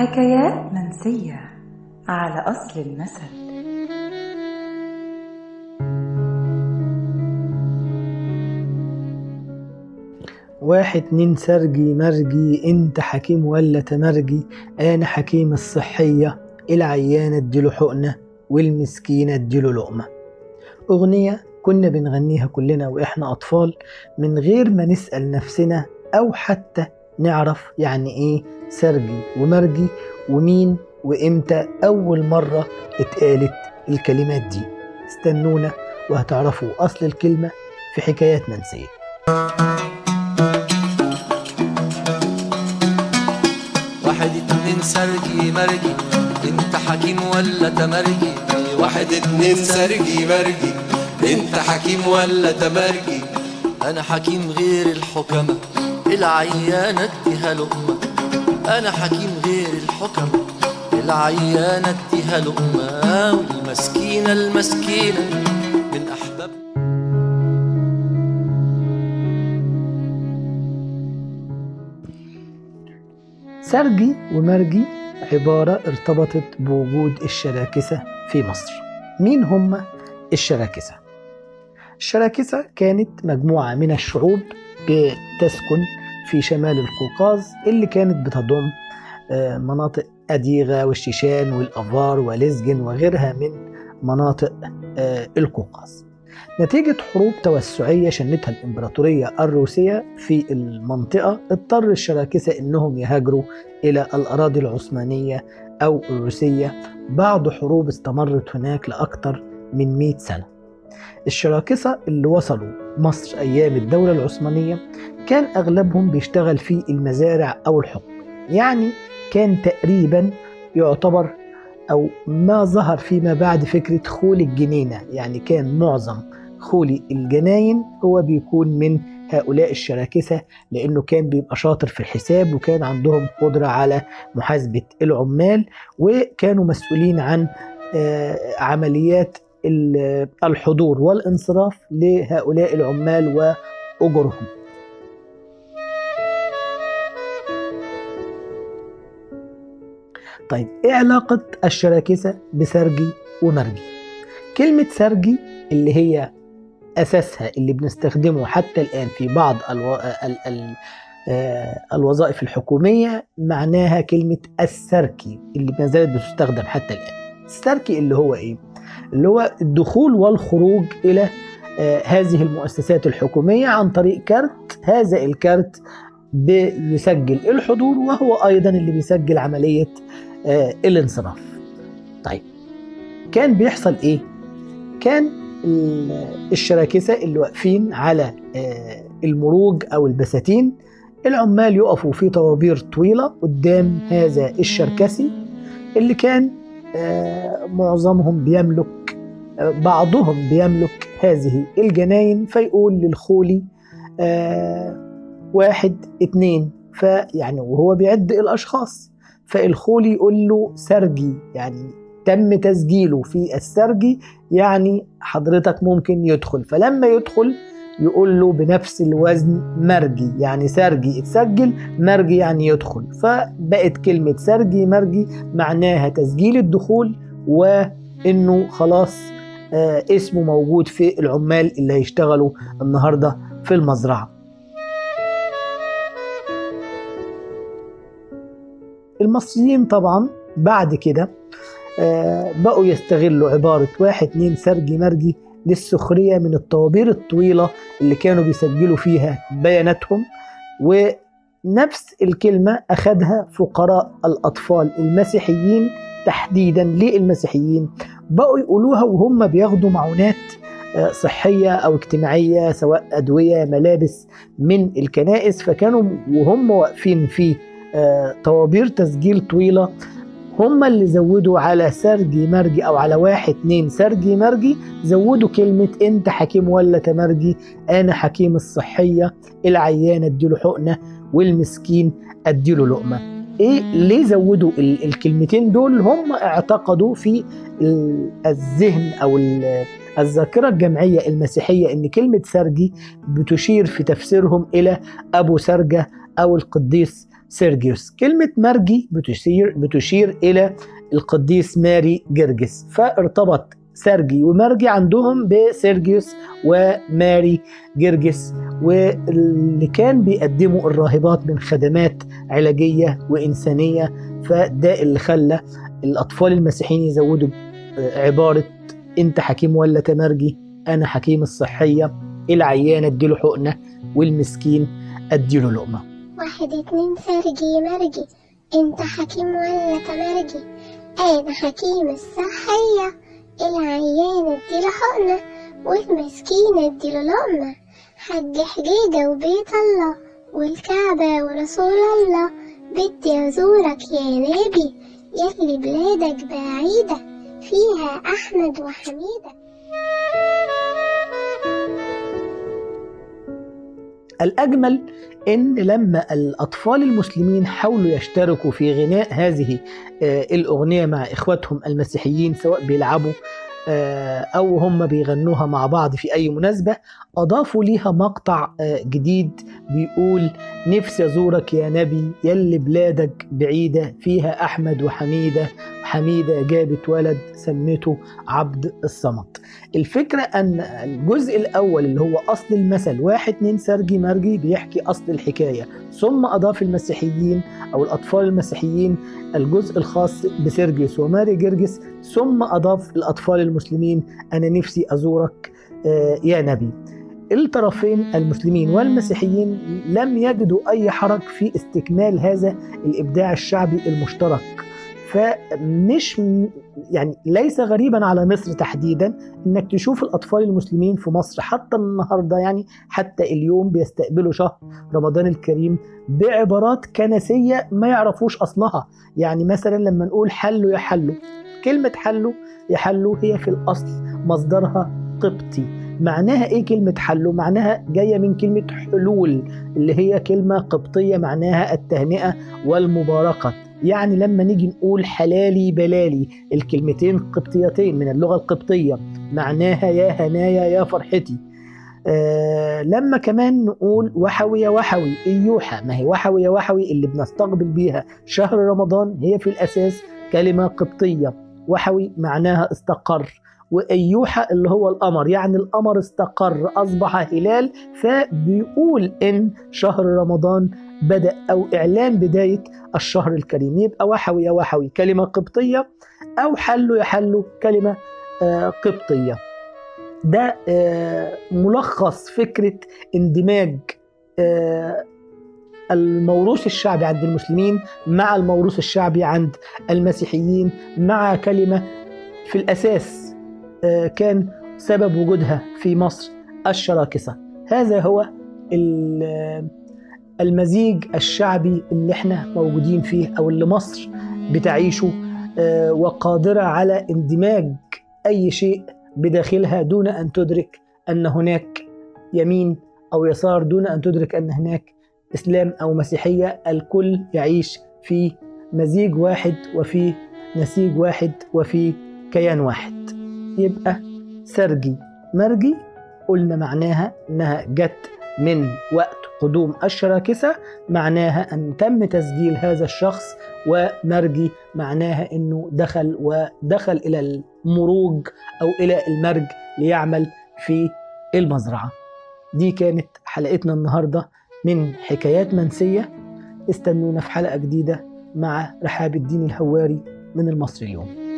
حكايات منسية على أصل المثل. واحد اتنين سرجي مرجي انت حكيم ولا تمرجي؟ أنا حكيم الصحية العيانة اديله حقنة والمسكينة اديله لقمة. أغنية كنا بنغنيها كلنا وإحنا أطفال من غير ما نسأل نفسنا أو حتى نعرف يعني إيه سرجي ومرجي ومين وإمتى أول مرة اتقالت الكلمات دي؟ استنونا وهتعرفوا أصل الكلمة في حكايات منسية. واحد اتنين سرجي مرجي انت حكيم ولا تمرجي؟ واحد اتنين سرجي مرجي انت حكيم ولا تمرجي؟ أنا حكيم غير الحكمة العيانة اديها لقمة أنا حكيم غير الحكمة العيانة اديها لقمة والمسكينة المسكينة من أحباب سرجي ومرجي عبارة ارتبطت بوجود الشراكسة في مصر مين هم الشراكسة؟ الشراكسة كانت مجموعة من الشعوب بتسكن في شمال القوقاز اللي كانت بتضم آه، مناطق أديغة والشيشان والأفار ولزجن وغيرها من مناطق آه، القوقاز. نتيجة حروب توسعية شنتها الإمبراطورية الروسية في المنطقة اضطر الشراكسة إنهم يهاجروا إلى الأراضي العثمانية أو الروسية. بعد حروب استمرت هناك لأكثر من 100 سنة. الشراكسة اللي وصلوا مصر أيام الدولة العثمانية كان أغلبهم بيشتغل في المزارع أو الحقل يعني كان تقريبا يعتبر أو ما ظهر فيما بعد فكرة خول الجنينة. يعني كان معظم خولي الجناين هو بيكون من هؤلاء الشراكسة لأنه كان بيبقى شاطر في الحساب وكان عندهم قدرة على محاسبة العمال وكانوا مسؤولين عن آه، عمليات الحضور والانصراف لهؤلاء العمال وأجورهم طيب إيه علاقة الشراكسة بسرجي ومرجي؟ كلمة سرجي اللي هي أساسها اللي بنستخدمه حتى الآن في بعض ألو... ال... ال... آه، الوظائف الحكومية معناها كلمة السركي اللي ما زالت بتستخدم حتى الآن السركي اللي هو إيه؟ اللي هو الدخول والخروج إلى آه، هذه المؤسسات الحكومية عن طريق كارت. هذا الكارت بيسجل الحضور وهو أيضا اللي بيسجل عملية آه، الانصراف. طيب كان بيحصل إيه؟ كان ال- الشراكسة اللي واقفين على آه، المروج أو البساتين العمال يقفوا في طوابير طويلة قدام هذا الشركسي اللي كان معظمهم بيملك آه، بعضهم بيملك هذه الجناين فيقول للخولي آه، واحد اتنين. فيعني وهو بيعد الأشخاص. فالخولي يقول له سرجي يعني تم تسجيله في السرجي يعني حضرتك ممكن يدخل. فلما يدخل يقول له بنفس الوزن مرجي يعني سرجي اتسجل مرجي يعني يدخل. فبقت كلمة سرجي مرجي معناها تسجيل الدخول وإنه خلاص آه، اسمه موجود في العمال اللي هيشتغلوا النهارده في المزرعة. المصريين طبعا بعد كده آه، بقوا يستغلوا عبارة واحد اتنين سرجي مرجي للسخرية من الطوابير الطويلة اللي كانوا بيسجلوا فيها بياناتهم ونفس الكلمة أخذها فقراء الأطفال المسيحيين تحديدا للمسيحيين. بقوا يقولوها وهم بياخدوا معونات آه، صحية أو اجتماعية سواء أدوية ملابس من الكنائس. فكانوا وهم واقفين في آه، طوابير تسجيل طويلة هم اللي زودوا على سرجي مرجي أو على واحد اتنين. سرجي مرجي زودوا كلمة إنت حكيم ولا تمرجي؟ أنا حكيم الصحية. العيان أديله حقنة والمسكين أديله لقمة. إيه ليه زودوا ال- الكلمتين دول؟ هم اعتقدوا في ال- الذهن أو ال- الذاكرة الجمعية المسيحية إن كلمة سرجي بتشير في تفسيرهم إلى أبو سرجة أو القديس سيرجيوس. كلمة مرجي بتشير, بتشير إلى القديس ماري جرجس. فارتبط سيرجي ومرجي عندهم بسيرجيوس وماري جرجس واللي كان بيقدموا الراهبات من خدمات علاجية وإنسانية فده اللي خلى الأطفال المسيحيين يزودوا عبارة أنت حكيم ولا تمرجي أنا حكيم الصحية. العيان اديله حقنة والمسكين اديله لقمة. واحد اتنين سرجي مرجي انت حكيم ولا تمرجي أنا حكيم الصحية؟ العيان اديله حقنة والمسكين اديله لقمة. حج حجيجة وبيت الله والكعبة ورسول الله. بدي أزورك يا نبي يلي بلادك بعيدة فيها أحمد وحميدة. الأجمل إن لما الأطفال المسلمين حاولوا يشتركوا في غناء هذه الأغنية مع إخواتهم المسيحيين سواء بيلعبوا أو هم بيغنوها مع بعض في أي مناسبة أضافوا ليها مقطع جديد بيقول نفسي أزورك يا نبي يلي بلادك بعيدة فيها أحمد وحميدة حميدة جابت ولد سمته عبد الصمد. الفكرة أن الجزء الأول اللي هو أصل المثل واحد اتنين سرجي مرجي بيحكي أصل الحكاية. ثم أضاف المسيحيين أو الأطفال المسيحيين الجزء الخاص بسيرجيوس وماري جرجس ثم أضاف الأطفال المسلمين أنا نفسي أزورك يا نبي. الطرفين المسلمين والمسيحيين لم يجدوا أي حرج في استكمال هذا الإبداع الشعبي المشترك. فمش يعني ليس غريبا على مصر تحديدا إنك تشوف الأطفال المسلمين في مصر حتى النهارده يعني حتى اليوم بيستقبلوا شهر رمضان الكريم بعبارات كنسية ما يعرفوش أصلها. يعني مثلا لما نقول حلوا يحلوا كلمة حلوا يحلوا هي في الأصل مصدرها قبطي. معناها إيه كلمة حلو؟ معناها جاية من كلمة حلول اللي هي كلمة قبطية معناها التهنئة والمباركة. يعني لما نيجي نقول حلالي بلالي الكلمتين قبطيتين من اللغة القبطية معناها يا هنايا يا فرحتي. آه لما كمان نقول وحوي يا وحوي إيوحة ما هي وحوي يا وحوي اللي بنستقبل بيها. شهر رمضان هي في الأساس كلمة قبطية. وحوي معناها استقر. وأيوحة اللي هو القمر يعني القمر استقر أصبح هلال. فبيقول إن شهر رمضان بدأ أو إعلان بداية الشهر الكريم. يبقى وحوي يا وحوي كلمة قبطية. أو حلو يا حلو كلمة آه قبطية. ده آه ملخص فكرة اندماج آه الموروث الشعبي عند المسلمين مع الموروث الشعبي عند المسيحيين مع كلمة في الأساس. كان سبب وجودها في مصر الشراكسة. هذا هو المزيج الشعبي اللي إحنا موجودين فيه أو اللي مصر بتعيشه وقادرة على اندماج أي شيء بداخلها دون أن تدرك أن هناك يمين أو يسار دون أن تدرك أن هناك إسلام أو مسيحية. الكل يعيش في مزيج واحد وفي نسيج واحد وفي كيان واحد. يبقى سرجي. مرجي قلنا معناها إنها جت من وقت قدوم الشراكسة معناها أن تم تسجيل هذا الشخص ومرجي معناها أنه دخل ودخل إلى المروج أو إلى المرج ليعمل في المزرعة. دي كانت حلقتنا النهاردة من حكايات منسية. استنونا في حلقة جديدة مع رحاب الدين الهواري من المصري اليوم.